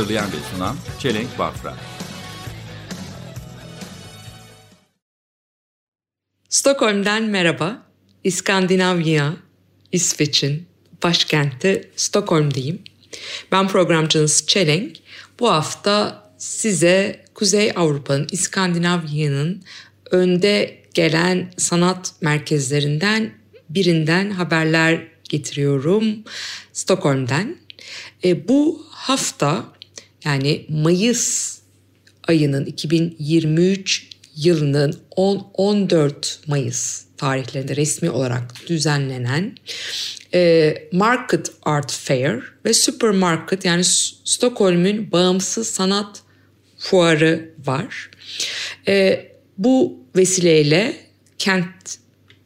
Hazırlayan ve sunan Çelenk Bafra. Stockholm'den merhaba. İskandinavya, İsveç'in başkenti Stockholm'dayım. Ben programcınız Çelenk. Bu hafta size Kuzey Avrupa'nın, İskandinavya'nın önde gelen sanat merkezlerinden birinden haberler getiriyorum. Stockholm'den. E, bu hafta yani Mayıs ayının 2023 yılının 10-14 Mayıs tarihlerinde resmi olarak düzenlenen e, Market Art Fair ve Supermarket yani Stockholm'ün bağımsız sanat fuarı var. E, bu vesileyle kent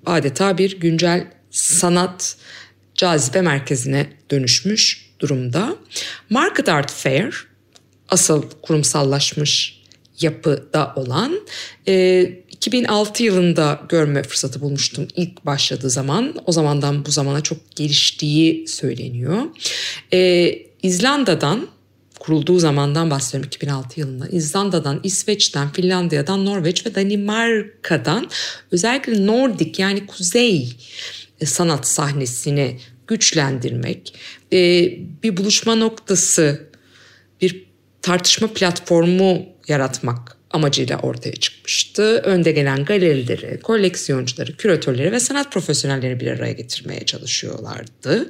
adeta bir güncel sanat cazibe merkezine dönüşmüş durumda. Market Art Fair asıl kurumsallaşmış yapıda olan e, 2006 yılında görme fırsatı bulmuştum ilk başladığı zaman. O zamandan bu zamana çok geliştiği söyleniyor. E, İzlanda'dan kurulduğu zamandan bahsediyorum 2006 yılında. İzlanda'dan, İsveç'ten, Finlandiya'dan, Norveç ve Danimarka'dan özellikle Nordik yani kuzey e, sanat sahnesini güçlendirmek, e, bir buluşma noktası, tartışma platformu yaratmak amacıyla ortaya çıkmıştı. Önde gelen galerileri, koleksiyoncuları, küratörleri ve sanat profesyonelleri bir araya getirmeye çalışıyorlardı.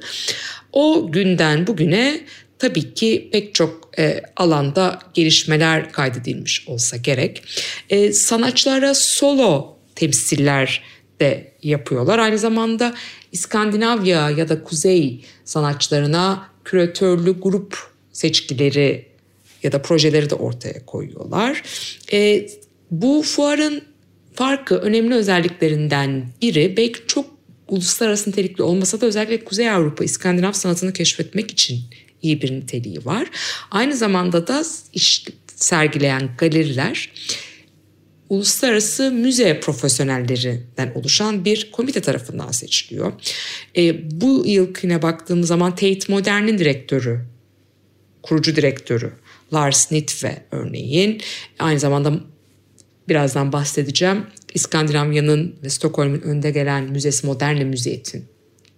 O günden bugüne tabii ki pek çok e, alanda gelişmeler kaydedilmiş olsa gerek. E, sanatçılara solo temsiller de yapıyorlar. Aynı zamanda İskandinavya ya da Kuzey sanatçılarına küratörlü grup seçkileri ya da projeleri de ortaya koyuyorlar. E, bu fuarın farkı önemli özelliklerinden biri belki çok uluslararası nitelikli olmasa da özellikle Kuzey Avrupa, İskandinav sanatını keşfetmek için iyi bir niteliği var. Aynı zamanda da iş sergileyen galeriler uluslararası müze profesyonellerinden oluşan bir komite tarafından seçiliyor. E, bu yılkine baktığımız zaman Tate Modern'in direktörü, kurucu direktörü Lars Nitve örneğin aynı zamanda birazdan bahsedeceğim İskandinavya'nın ve Stockholm'un önde gelen müzesi Moderne Müziyet'in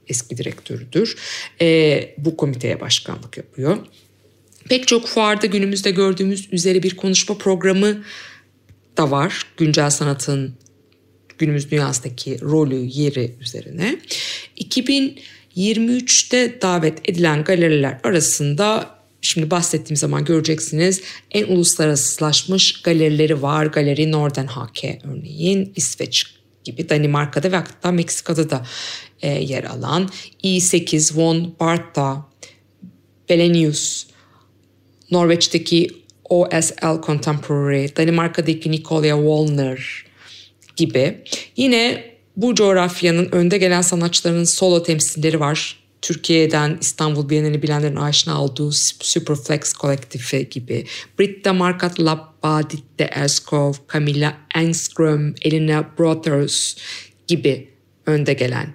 eski direktörüdür. E, bu komiteye başkanlık yapıyor. Pek çok fuarda günümüzde gördüğümüz üzere bir konuşma programı da var. Güncel sanatın günümüz dünyasındaki rolü, yeri üzerine. 2023'te davet edilen galeriler arasında şimdi bahsettiğim zaman göreceksiniz en uluslararasılaşmış galerileri var. Galeri Nordenhake örneğin İsveç gibi Danimarka'da ve hatta Meksika'da da e, yer alan i8 von Bartha, Belenius, Norveç'teki OSL Contemporary, Danimarka'daki Nicolia Wallner gibi. Yine bu coğrafyanın önde gelen sanatçılarının solo temsilleri var. Türkiye'den İstanbul Bienali bilenlerin aşina olduğu Superflex kolektifi gibi. Britta Markat Labbaditte Erskov, Camilla Engström, Elina Brothers gibi önde gelen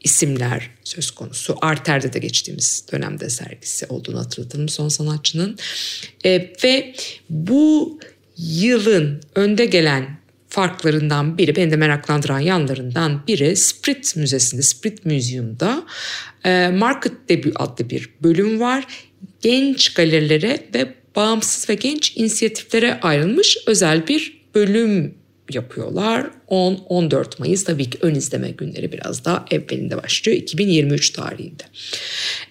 isimler söz konusu. Arter'de de geçtiğimiz dönemde sergisi olduğunu hatırlatalım son sanatçının. E, ve bu yılın önde gelen farklarından biri, beni de meraklandıran yanlarından biri Sprit Müzesi'nde, Sprit Museum'da e, Market Debut adlı bir bölüm var. Genç galerilere ve bağımsız ve genç inisiyatiflere ayrılmış özel bir bölüm yapıyorlar. 10-14 Mayıs tabii ki ön izleme günleri biraz daha evvelinde başlıyor 2023 tarihinde.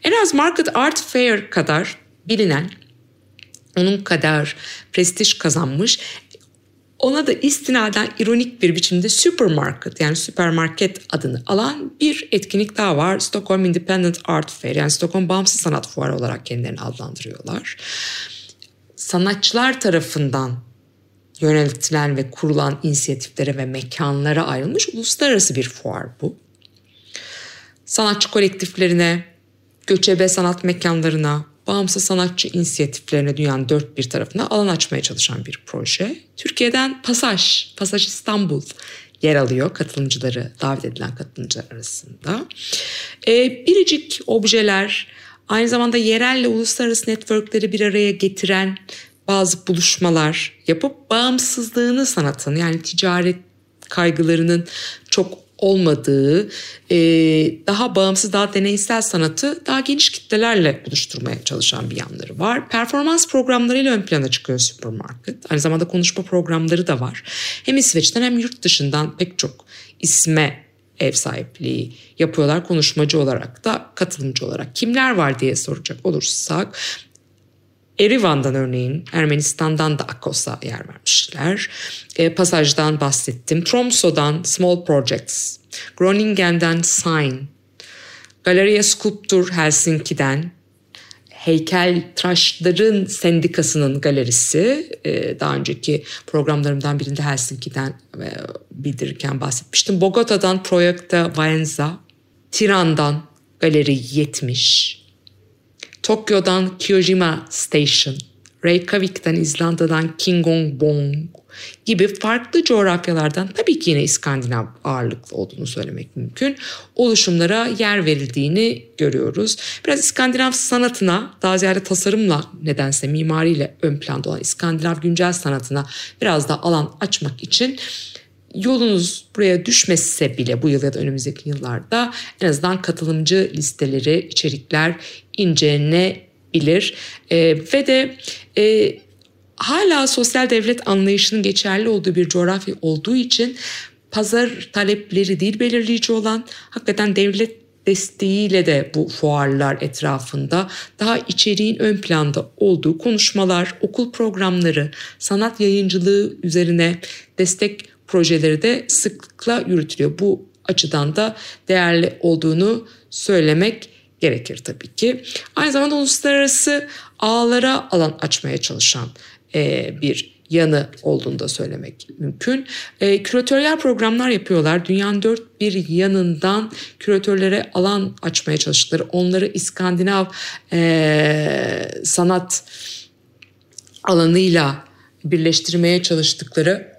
En az Market Art Fair kadar bilinen, onun kadar prestij kazanmış ona da istinaden ironik bir biçimde supermarket yani süpermarket adını alan bir etkinlik daha var. Stockholm Independent Art Fair yani Stockholm Bağımsız Sanat Fuarı olarak kendilerini adlandırıyorlar. sanatçılar tarafından yöneltilen ve kurulan inisiyatiflere ve mekanlara ayrılmış uluslararası bir fuar bu. Sanatçı kolektiflerine, göçebe sanat mekanlarına, bağımsız sanatçı inisiyatiflerine dünyanın dört bir tarafına alan açmaya çalışan bir proje. Türkiye'den Pasaj, Pasaj İstanbul yer alıyor katılımcıları, davet edilen katılımcılar arasında. Ee, biricik objeler, aynı zamanda yerelle uluslararası networkleri bir araya getiren bazı buluşmalar yapıp bağımsızlığını sanatın yani ticaret kaygılarının çok olmadığı, daha bağımsız, daha deneysel sanatı daha geniş kitlelerle buluşturmaya çalışan bir yanları var. Performans programlarıyla ön plana çıkıyor Supermarket. Aynı zamanda konuşma programları da var. Hem İsveç'ten hem yurt dışından pek çok isme ev sahipliği yapıyorlar konuşmacı olarak da katılımcı olarak. Kimler var diye soracak olursak Erivan'dan örneğin Ermenistan'dan da Akos'a yer vermişler. E, Pasaj'dan bahsettim. Tromso'dan Small Projects. Groningen'den Sign. Galeria Sculptur Helsinki'den Heykel Tıraşların Sendikası'nın galerisi. E, daha önceki programlarımdan birinde Helsinki'den e, bildirirken bahsetmiştim. Bogota'dan Proyekta Vaenza. Tiran'dan Galeri 70. Tokyo'dan Kyojima Station, Reykjavik'ten İzlanda'dan Kingongbong gibi farklı coğrafyalardan tabii ki yine İskandinav ağırlıklı olduğunu söylemek mümkün. Oluşumlara yer verildiğini görüyoruz. Biraz İskandinav sanatına daha ziyade tasarımla nedense mimariyle ön planda olan İskandinav güncel sanatına biraz da alan açmak için yolunuz buraya düşmese bile bu yıl ya da önümüzdeki yıllarda en azından katılımcı listeleri, içerikler incelenebilir. E, ve de e, hala sosyal devlet anlayışının geçerli olduğu bir coğrafya olduğu için pazar talepleri değil belirleyici olan hakikaten devlet desteğiyle de bu fuarlar etrafında daha içeriğin ön planda olduğu konuşmalar, okul programları, sanat yayıncılığı üzerine destek projeleri de sıklıkla yürütülüyor. Bu açıdan da değerli olduğunu söylemek gerekir tabii ki. Aynı zamanda uluslararası ağlara alan açmaya çalışan e, bir yanı olduğunu da söylemek mümkün. E, küratöryel programlar yapıyorlar. Dünyanın dört bir yanından küratörlere alan açmaya çalıştıkları, onları İskandinav e, sanat alanıyla birleştirmeye çalıştıkları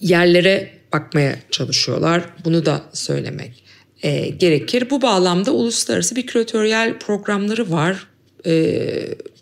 yerlere bakmaya çalışıyorlar. Bunu da söylemek e, gerekir. Bu bağlamda uluslararası bir küratöryel programları var. E,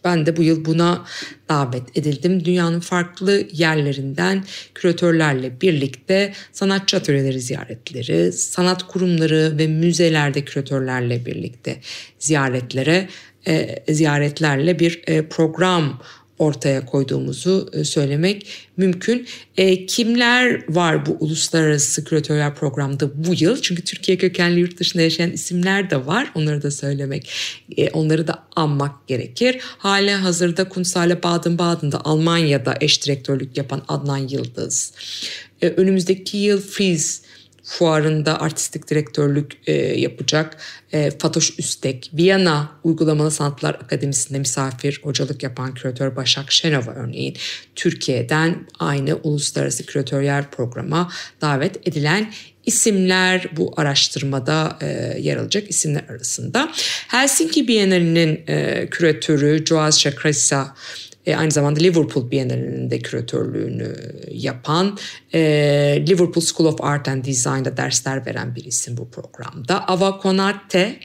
ben de bu yıl buna davet edildim. Dünyanın farklı yerlerinden küratörlerle birlikte sanatçı atölyeleri ziyaretleri, sanat kurumları ve müzelerde küratörlerle birlikte ziyaretlere e, ziyaretlerle bir e, program ortaya koyduğumuzu e, söylemek mümkün. E, kimler var bu uluslararası küratöryel programda bu yıl? Çünkü Türkiye kökenli yurt dışında yaşayan isimler de var. Onları da söylemek, e, onları da anmak gerekir. Hali hazırda Kunsale Baden-Baden'da Almanya'da eş direktörlük yapan Adnan Yıldız. E, önümüzdeki yıl Freeze fuarında artistik direktörlük e, yapacak e, Fatoş Üstek, Viyana Uygulamalı Sanatlar Akademisi'nde misafir hocalık yapan küratör Başak Şenova örneğin Türkiye'den aynı uluslararası küratöryel programa davet edilen isimler bu araştırmada e, yer alacak isimler arasında. Helsinki Bienalinin e, küratörü Joaz Shakrisa e, aynı zamanda Liverpool Bienalinin de küratörlüğünü yapan e, Liverpool School of Art and Design'da dersler veren bir isim bu programda. Ava Konate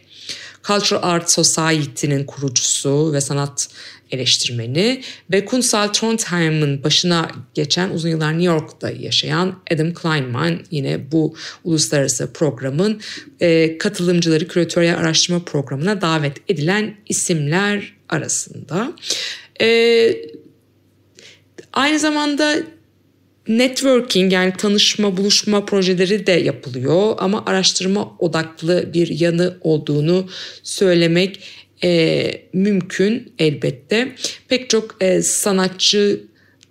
Cultural Art Society'nin kurucusu ve sanat eleştirmeni ve Kunsal Trondheim'ın başına geçen uzun yıllar New York'ta yaşayan Adam Kleinman yine bu uluslararası programın e, katılımcıları küratöryel araştırma programına davet edilen isimler arasında. E, aynı zamanda networking yani tanışma, buluşma projeleri de yapılıyor ama araştırma odaklı bir yanı olduğunu söylemek e, mümkün elbette. Pek çok e, sanatçı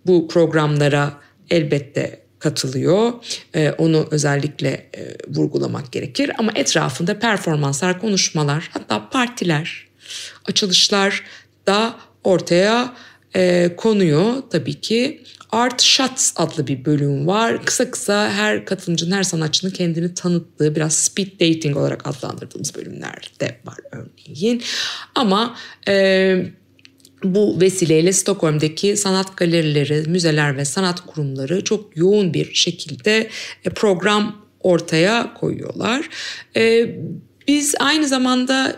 bu programlara elbette katılıyor. E, onu özellikle e, vurgulamak gerekir ama etrafında performanslar, konuşmalar, hatta partiler, açılışlar da ortaya e, konuyor tabii ki. Art Shots adlı bir bölüm var. Kısa kısa her katılımcının, her sanatçının kendini tanıttığı biraz speed dating olarak adlandırdığımız bölümler de var örneğin. Ama e, bu vesileyle Stockholm'daki sanat galerileri, müzeler ve sanat kurumları çok yoğun bir şekilde e, program ortaya koyuyorlar. E, biz aynı zamanda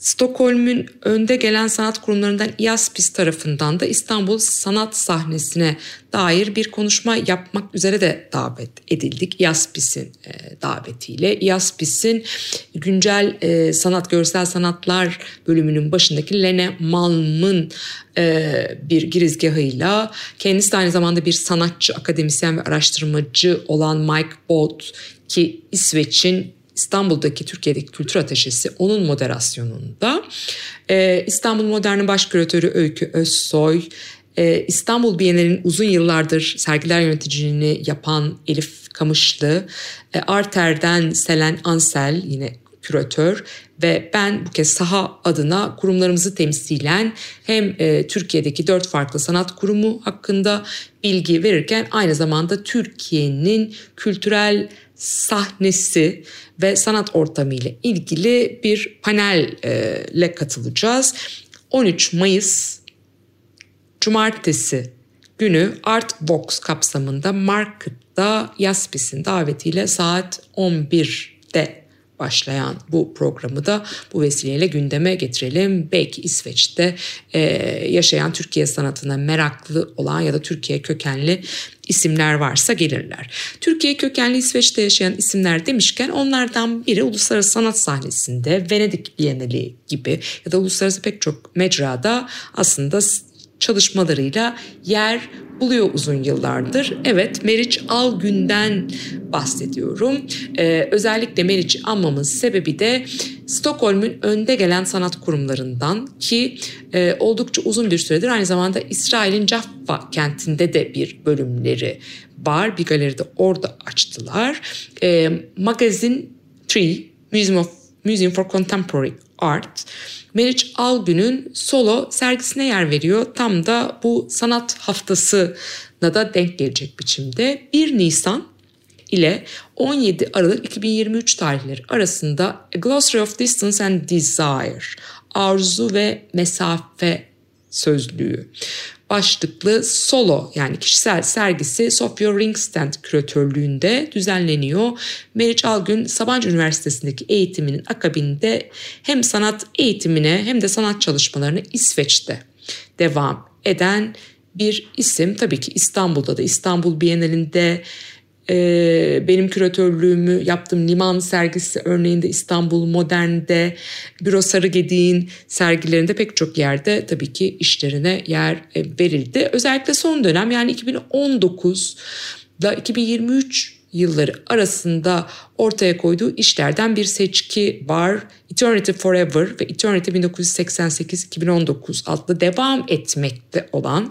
Stockholm'ün önde gelen sanat kurumlarından IASPIS tarafından da İstanbul sanat sahnesine dair bir konuşma yapmak üzere de davet edildik. IASPIS'in e, davetiyle. IASPIS'in güncel e, sanat, görsel sanatlar bölümünün başındaki Lene Malm'ın e, bir girizgahıyla kendisi de aynı zamanda bir sanatçı, akademisyen ve araştırmacı olan Mike Bott ki İsveç'in İstanbul'daki Türkiye'deki kültür ateşesi onun moderasyonunda. Ee, İstanbul Modern'in baş küratörü Öykü Özsoy, e, İstanbul Bienali'nin uzun yıllardır sergiler yöneticiliğini yapan Elif Kamışlı, e, Arter'den Selen Ansel yine küratör ve ben bu kez saha adına kurumlarımızı temsilen hem e, Türkiye'deki dört farklı sanat kurumu hakkında bilgi verirken aynı zamanda Türkiye'nin kültürel sahnesi ve sanat ortamı ile ilgili bir panelle katılacağız. 13 Mayıs Cumartesi günü Art Box kapsamında Market'ta Yaspis'in davetiyle saat 11'de başlayan bu programı da bu vesileyle gündeme getirelim. Belki İsveç'te e, yaşayan Türkiye sanatına meraklı olan ya da Türkiye kökenli isimler varsa gelirler. Türkiye kökenli İsveç'te yaşayan isimler demişken onlardan biri uluslararası sanat sahnesinde Venedik Bienali gibi ya da uluslararası pek çok mecrada aslında çalışmalarıyla yer buluyor uzun yıllardır. Evet Meriç Algün'den bahsediyorum. Ee, özellikle Meriç'i anmamın sebebi de Stockholm'un önde gelen sanat kurumlarından ki e, oldukça uzun bir süredir aynı zamanda İsrail'in Jaffa kentinde de bir bölümleri var. Bir galeride orada açtılar. E, Magazine 3 Museum of Museum for Contemporary Art Meriç Algün'ün solo sergisine yer veriyor. Tam da bu sanat haftasına da denk gelecek biçimde. 1 Nisan ile 17 Aralık 2023 tarihleri arasında A Glossary of Distance and Desire, arzu ve mesafe sözlüğü başlıklı solo yani kişisel sergisi Sofia Ringstand küratörlüğünde düzenleniyor. Meriç Algün Sabancı Üniversitesi'ndeki eğitiminin akabinde hem sanat eğitimine hem de sanat çalışmalarını İsveç'te devam eden bir isim. Tabii ki İstanbul'da da İstanbul Bienalinde benim küratörlüğümü yaptığım Liman sergisi örneğinde İstanbul Modern'de, Büro Sarıgediğin sergilerinde pek çok yerde tabii ki işlerine yer e, verildi. Özellikle son dönem yani 2019 ile 2023 yılları arasında ortaya koyduğu işlerden bir seçki var. Eternity Forever ve Eternity 1988-2019 adlı devam etmekte olan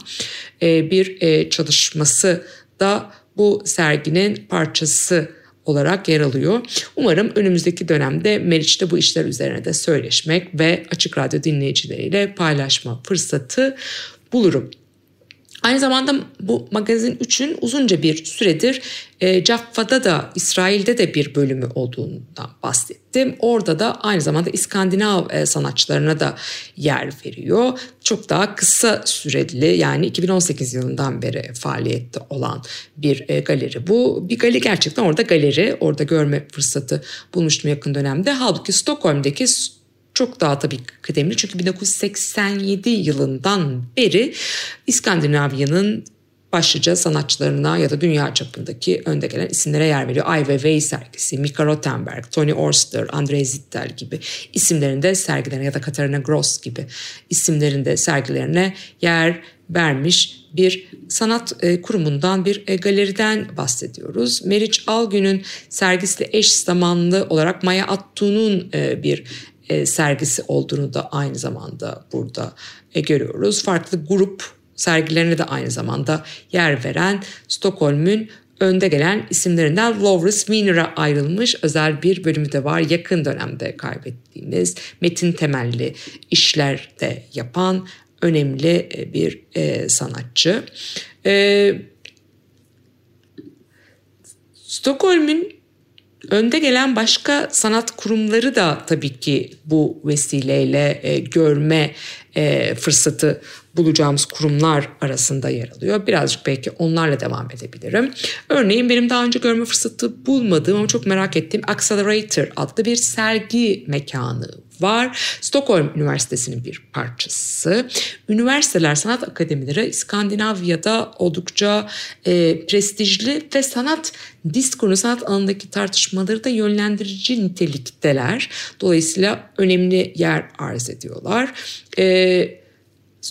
e, bir çalışması da bu serginin parçası olarak yer alıyor. Umarım önümüzdeki dönemde Meriç'te bu işler üzerine de söyleşmek ve Açık Radyo dinleyicileriyle paylaşma fırsatı bulurum. Aynı zamanda bu magazin 3'ün uzunca bir süredir e, Caffa'da da İsrail'de de bir bölümü olduğundan bahsettim. Orada da aynı zamanda İskandinav e, sanatçılarına da yer veriyor. Çok daha kısa süreli yani 2018 yılından beri faaliyette olan bir e, galeri bu. Bir galeri gerçekten orada galeri orada görme fırsatı bulmuştum yakın dönemde. Halbuki Stockholm'daki çok daha tabii kıdemli çünkü 1987 yılından beri İskandinavya'nın başlıca sanatçılarına ya da dünya çapındaki önde gelen isimlere yer veriyor. Ai Weiwei sergisi, Mika Rothenberg, Tony Orster, Andrei Zittel gibi isimlerinde sergilerine ya da Katarina Gross gibi isimlerinde sergilerine yer vermiş bir sanat e, kurumundan bir e, galeriden bahsediyoruz. Meriç Algün'ün sergisiyle eş zamanlı olarak Maya Attu'nun e, bir e, sergisi olduğunu da aynı zamanda burada e, görüyoruz. Farklı grup sergilerine de aynı zamanda yer veren Stockholm'ün önde gelen isimlerinden Lovrus Wiener'a ayrılmış özel bir bölümü de var. Yakın dönemde kaybettiğimiz metin temelli işler de yapan önemli e, bir e, sanatçı. E, Stockholm'ün önde gelen başka sanat kurumları da tabii ki bu vesileyle e, görme e, fırsatı bulacağımız kurumlar arasında yer alıyor. Birazcık belki onlarla devam edebilirim. Örneğin benim daha önce görme fırsatı bulmadığım ama çok merak ettiğim Accelerator adlı bir sergi mekanı var. Stockholm Üniversitesi'nin bir parçası. Üniversiteler, sanat akademileri İskandinavya'da oldukça e, prestijli ve sanat diskurunu, sanat alanındaki tartışmaları da yönlendirici nitelikteler. Dolayısıyla önemli yer arz ediyorlar. E,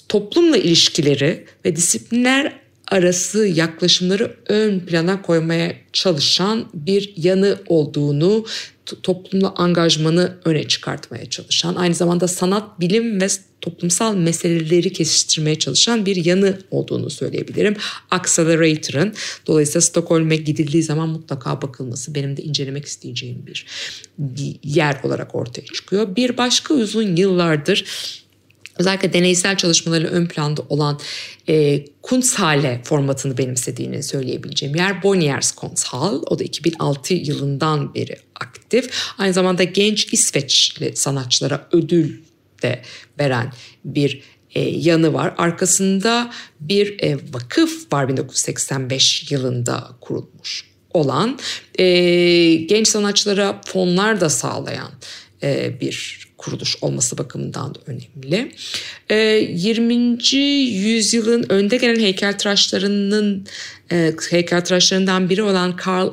toplumla ilişkileri ve disiplinler arası yaklaşımları ön plana koymaya çalışan bir yanı olduğunu toplumla angajmanı öne çıkartmaya çalışan, aynı zamanda sanat, bilim ve toplumsal meseleleri kesiştirmeye çalışan bir yanı olduğunu söyleyebilirim. Accelerator'ın dolayısıyla Stockholm'e gidildiği zaman mutlaka bakılması benim de incelemek isteyeceğim bir yer olarak ortaya çıkıyor. Bir başka uzun yıllardır özellikle deneysel çalışmaları ön planda olan e, Kunsthalle formatını benimsediğini söyleyebileceğim yer Bonniers Kunsthal. O da 2006 yılından beri aktif. Aynı zamanda genç İsveçli sanatçılara ödül de veren bir e, yanı var. Arkasında bir e, vakıf var 1985 yılında kurulmuş olan. E, genç sanatçılara fonlar da sağlayan e, bir kuruluş olması bakımından da önemli. E, 20. yüzyılın önde gelen heykeltıraşlarının e, heykeltıraşlarından biri olan Karl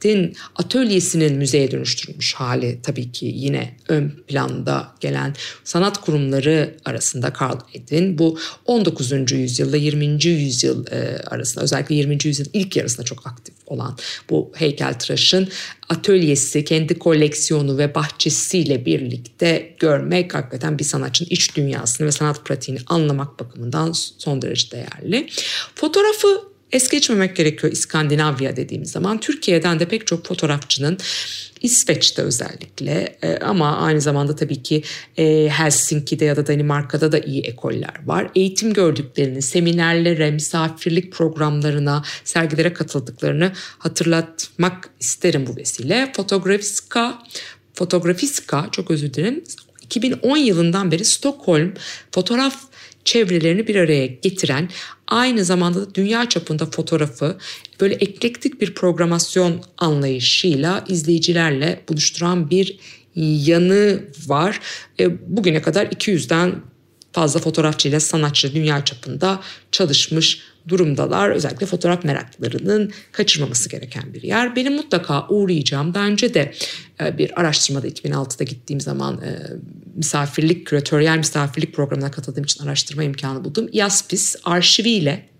Edin atölyesinin müzeye dönüştürülmüş hali tabii ki yine ön planda gelen sanat kurumları arasında Karl Edin bu 19. yüzyılla 20. yüzyıl e, arasında özellikle 20. yüzyıl ilk yarısında çok aktif olan bu heykeltıraşın atölyesi, kendi koleksiyonu ve bahçesiyle birlikte görmek hakikaten bir sanatçının iç dünyasını ve sanat pratiğini anlamak bakımından son derece değerli. Fotoğrafı es geçmemek gerekiyor İskandinavya dediğimiz zaman. Türkiye'den de pek çok fotoğrafçının İsveç'te özellikle e, ama aynı zamanda tabii ki e, Helsinki'de ya da Danimarka'da da iyi ekoller var. Eğitim gördüklerini, seminerlere, misafirlik programlarına, sergilere katıldıklarını hatırlatmak isterim bu vesile. Fotografiska, Fotografiska çok özür dilerim 2010 yılından beri Stockholm fotoğraf çevrelerini bir araya getiren aynı zamanda da dünya çapında fotoğrafı böyle eklektik bir programasyon anlayışıyla izleyicilerle buluşturan bir yanı var. E, bugüne kadar 200'den fazla fotoğrafçıyla sanatçı dünya çapında çalışmış durumdalar. Özellikle fotoğraf meraklarının kaçırmaması gereken bir yer. Benim mutlaka uğrayacağım. Önce de e, bir araştırmada 2006'da gittiğim zaman e, misafirlik, küratöryel misafirlik programına katıldığım için araştırma imkanı buldum. Yaspis arşiviyle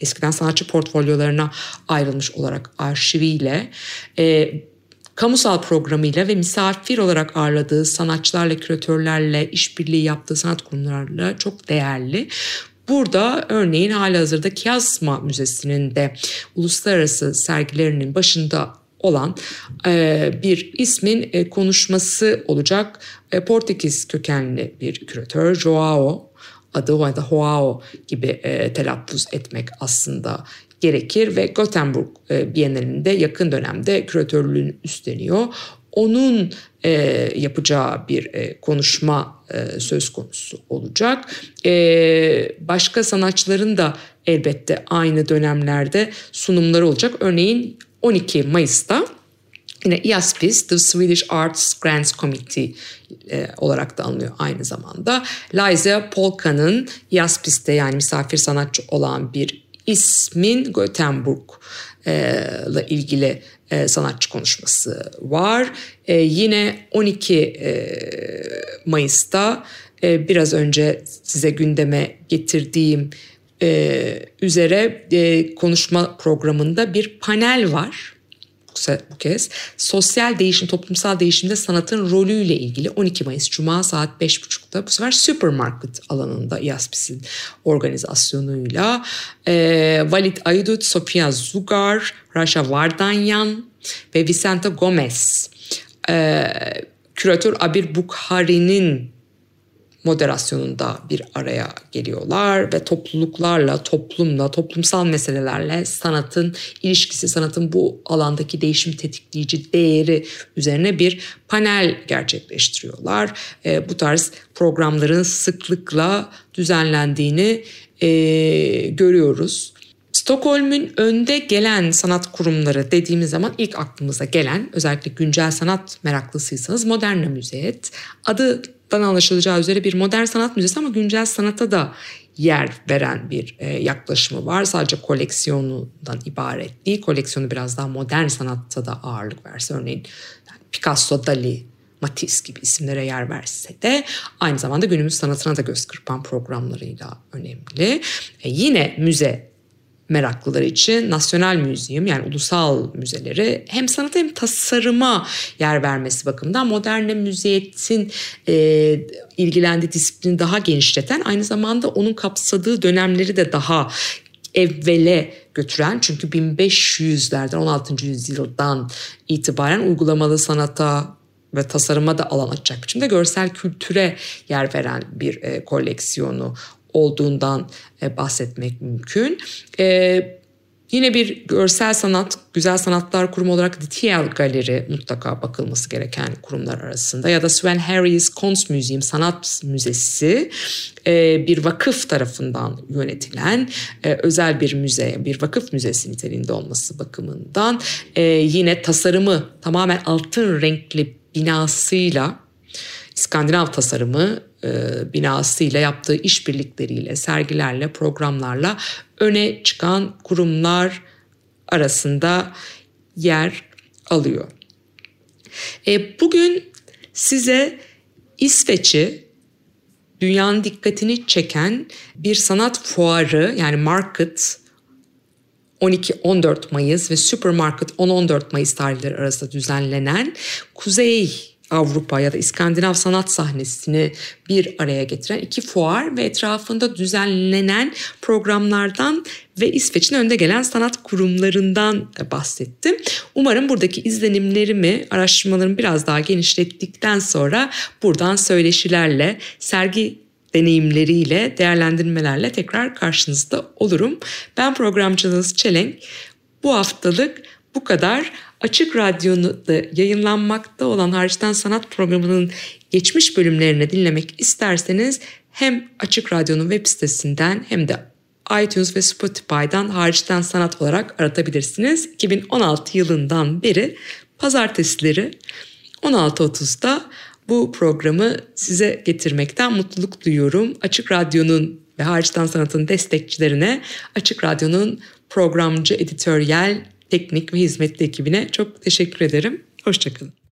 eskiden sanatçı portfolyolarına ayrılmış olarak arşiviyle e, kamusal programıyla ve misafir olarak ağırladığı sanatçılarla, küratörlerle, işbirliği yaptığı sanat kurumlarıyla çok değerli. Burada örneğin hali hazırda Kiasma Müzesi'nin de uluslararası sergilerinin başında olan e, bir ismin e, konuşması olacak. E, Portekiz kökenli bir küratör Joao adı ya da Joao gibi telaffuz etmek aslında gerekir ve Gothenburg Bienalinde yakın dönemde küratörlüğünü üstleniyor. Onun e, yapacağı bir e, konuşma e, söz konusu olacak. E, başka sanatçıların da elbette aynı dönemlerde sunumları olacak. Örneğin 12 Mayıs'ta Yine IASPIS, The Swedish Arts Grants Committee e, olarak da anılıyor aynı zamanda. Liza Polka'nın IASPIS'te yani misafir sanatçı olan bir ismin Göteborg ile ilgili e, sanatçı konuşması var. E, yine 12 e, Mayıs'ta e, biraz önce size gündeme getirdiğim e, üzere e, konuşma programında bir panel var bu kez. Sosyal değişim, toplumsal değişimde sanatın rolüyle ilgili 12 Mayıs Cuma saat 5.30'da bu sefer supermarket alanında IASPİS'in organizasyonuyla e, Valit Aydut, Sofia Zugar, Rasha Vardanyan ve Vicente Gomez e, küratör Abir Bukhari'nin moderasyonunda bir araya geliyorlar ve topluluklarla, toplumla, toplumsal meselelerle sanatın ilişkisi, sanatın bu alandaki değişim tetikleyici değeri üzerine bir panel gerçekleştiriyorlar. E, bu tarz programların sıklıkla düzenlendiğini e, görüyoruz. Stockholm'un önde gelen sanat kurumları dediğimiz zaman ilk aklımıza gelen özellikle güncel sanat meraklısıysanız Moderna Müzeyet. Adından anlaşılacağı üzere bir modern sanat müzesi ama güncel sanata da yer veren bir e, yaklaşımı var. Sadece koleksiyonundan ibaret değil. Koleksiyonu biraz daha modern sanatta da ağırlık verse örneğin Picasso, Dali, Matisse gibi isimlere yer verse de aynı zamanda günümüz sanatına da göz kırpan programlarıyla önemli. E, yine müze meraklıları için Nasyonel Müziğim yani ulusal müzeleri hem sanata hem tasarıma yer vermesi bakımından moderne müziyetin e, ilgilendiği disiplini daha genişleten aynı zamanda onun kapsadığı dönemleri de daha evvele götüren çünkü 1500'lerden 16. yüzyıldan itibaren uygulamalı sanata ve tasarıma da alan açacak biçimde görsel kültüre yer veren bir e, koleksiyonu olduğundan e, bahsetmek mümkün. E, yine bir görsel sanat, güzel sanatlar kurumu olarak DTL Galeri mutlaka bakılması gereken kurumlar arasında ya da Sven Harris Kunstmuseum Sanat Müzesi e, bir vakıf tarafından yönetilen özel bir müze, bir vakıf müzesi niteliğinde olması bakımından yine tasarımı tamamen altın renkli binasıyla İskandinav tasarımı e, binasıyla yaptığı işbirlikleriyle, sergilerle, programlarla öne çıkan kurumlar arasında yer alıyor. E, bugün size İsveç'i dünyanın dikkatini çeken bir sanat fuarı yani market 12-14 Mayıs ve Supermarket 10-14 Mayıs tarihleri arasında düzenlenen Kuzey Avrupa ya da İskandinav sanat sahnesini bir araya getiren iki fuar ve etrafında düzenlenen programlardan ve İsveç'in önde gelen sanat kurumlarından bahsettim. Umarım buradaki izlenimlerimi, araştırmalarımı biraz daha genişlettikten sonra buradan söyleşilerle, sergi deneyimleriyle, değerlendirmelerle tekrar karşınızda olurum. Ben programcınız Çelenk. Bu haftalık bu kadar. Açık Radyo'da yayınlanmakta olan Hariçten Sanat programının geçmiş bölümlerini dinlemek isterseniz hem Açık Radyo'nun web sitesinden hem de iTunes ve Spotify'dan hariçten sanat olarak aratabilirsiniz. 2016 yılından beri pazartesileri 16.30'da bu programı size getirmekten mutluluk duyuyorum. Açık Radyo'nun ve hariçten sanatın destekçilerine Açık Radyo'nun programcı, editoryal teknik ve hizmetli ekibine çok teşekkür ederim. Hoşçakalın.